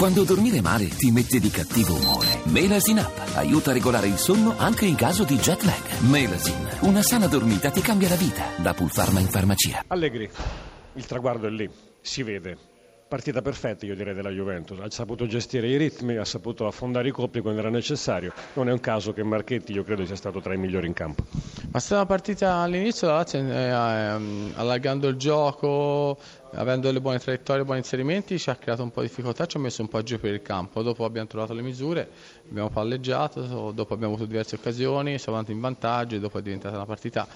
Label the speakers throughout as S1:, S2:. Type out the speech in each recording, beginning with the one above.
S1: Quando dormire male ti mette di cattivo umore. Melasin Up aiuta a regolare il sonno anche in caso di jet lag. Melasin, una sana dormita ti cambia la vita. Da Pulpharma in farmacia.
S2: Allegri, il traguardo è lì, si vede. Partita perfetta, io direi, della Juventus. Ha saputo gestire i ritmi, ha saputo affondare i colpi quando era necessario. Non è un caso che Marchetti, io credo, sia stato tra i migliori in campo.
S3: Ma stata una partita all'inizio, la Lazio, eh, ehm, allargando il gioco, avendo le buone traiettorie, buoni inserimenti, ci ha creato un po' di difficoltà, ci ha messo un po' giù per il campo. Dopo abbiamo trovato le misure, abbiamo palleggiato, dopo abbiamo avuto diverse occasioni, siamo andati in vantaggio e dopo è diventata una partita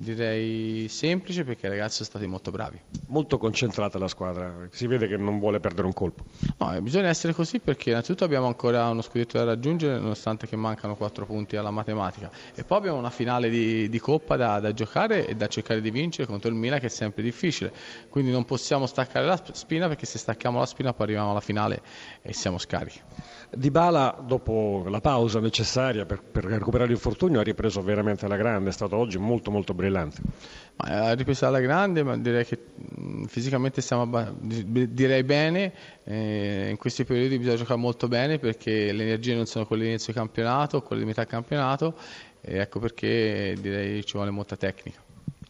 S3: direi semplice perché i ragazzi sono stati molto bravi.
S2: Molto concentrata la squadra, si vede che non vuole perdere un colpo.
S3: No, eh, bisogna essere così perché innanzitutto abbiamo ancora uno scudetto da raggiungere nonostante che mancano quattro punti alla matematica e poi abbiamo una finale di, di Coppa da, da, giocare e da cercare di vincere contro il Milan che è sempre difficile, quindi non possiamo staccare la spina perché se stacchiamo la spina poi arriviamo alla finale e siamo scarichi.
S2: Di Bala, dopo la pausa necessaria per, per recuperare l'infortunio, ha ripreso veramente alla grande, è stato oggi molto molto brillante.
S3: Ma ha ripreso alla grande, ma direi che fisicamente stiamo direi bene, eh, in questi periodi bisogna giocare molto bene perché le energie non sono quelle di inizio campionato, quelle di metà campionato ecco perché direi ci vuole molta tecnica.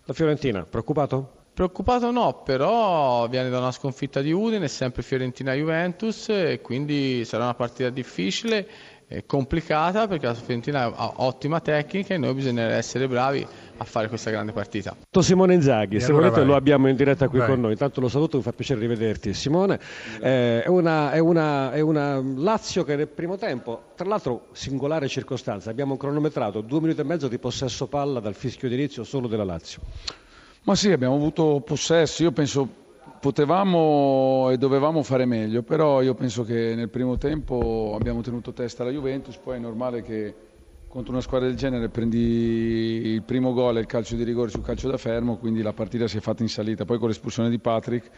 S2: La Fiorentina, preoccupato?
S3: Preoccupato no, però viene da una sconfitta di Udine, sempre Fiorentina-Juventus e quindi sarà una partita difficile e complicata perché la Fiorentina ha ottima tecnica e noi bisognerà essere bravi a fare questa grande partita.
S2: Simone Inzaghi, se volete lo abbiamo in diretta qui vai. con noi, intanto lo saluto, mi fa piacere rivederti Simone, eh, è, una, è, una, è una Lazio che nel primo tempo, tra l'altro singolare circostanza, abbiamo cronometrato due minuti e mezzo di possesso palla dal fischio d'inizio solo della Lazio.
S4: Ma sì, abbiamo avuto possesso, io penso potevamo e dovevamo fare meglio, però io penso che nel primo tempo abbiamo tenuto testa alla Juventus, poi è normale che contro una squadra del genere prendi il primo gol e il calcio di rigore sul calcio da fermo, quindi la partita si è fatta in salita, poi con l'espulsione di Patrick,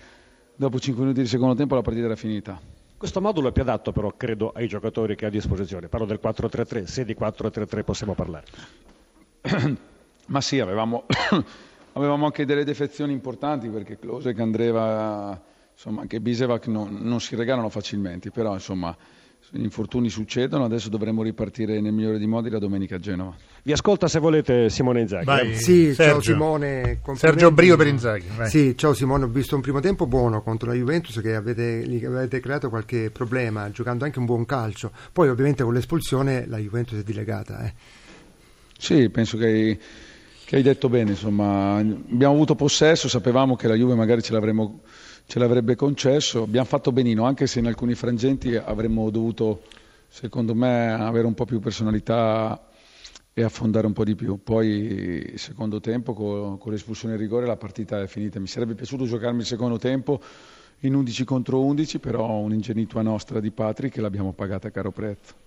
S4: dopo 5 minuti di secondo tempo la partita era finita.
S2: Questo modulo è più adatto però, credo, ai giocatori che ha a disposizione. Parlo del 4-3-3, se di 4-3-3 possiamo parlare.
S4: Ma sì, avevamo avevamo anche delle defezioni importanti perché Klose che Andreva, insomma anche Bisevac non, non si regalano facilmente, però insomma gli infortuni succedono, adesso dovremo ripartire nel migliore dei modi la domenica a Genova.
S2: Vi ascolta se volete Simone Inzaghi.
S5: Vai, sì, Sergio. ciao Simone.
S6: Sergio Brio per Inzaghi.
S5: Vai. Sì, ciao Simone, ho visto un primo tempo buono contro la Juventus che avete, gli avete creato qualche problema, giocando anche un buon calcio. Poi ovviamente con l'espulsione la Juventus è dilegata. Eh.
S4: Sì, penso che che hai detto bene, insomma, abbiamo avuto possesso, sapevamo che la Juve magari ce, ce l'avrebbe concesso, abbiamo fatto benino, anche se in alcuni frangenti avremmo dovuto, secondo me, avere un po' più personalità e affondare un po' di più. Poi, secondo tempo, con, con l'espulsione in rigore, la partita è finita. Mi sarebbe piaciuto giocarmi il secondo tempo in 11 contro 11, però un'ingenuità nostra di Patri che l'abbiamo pagata a caro prezzo.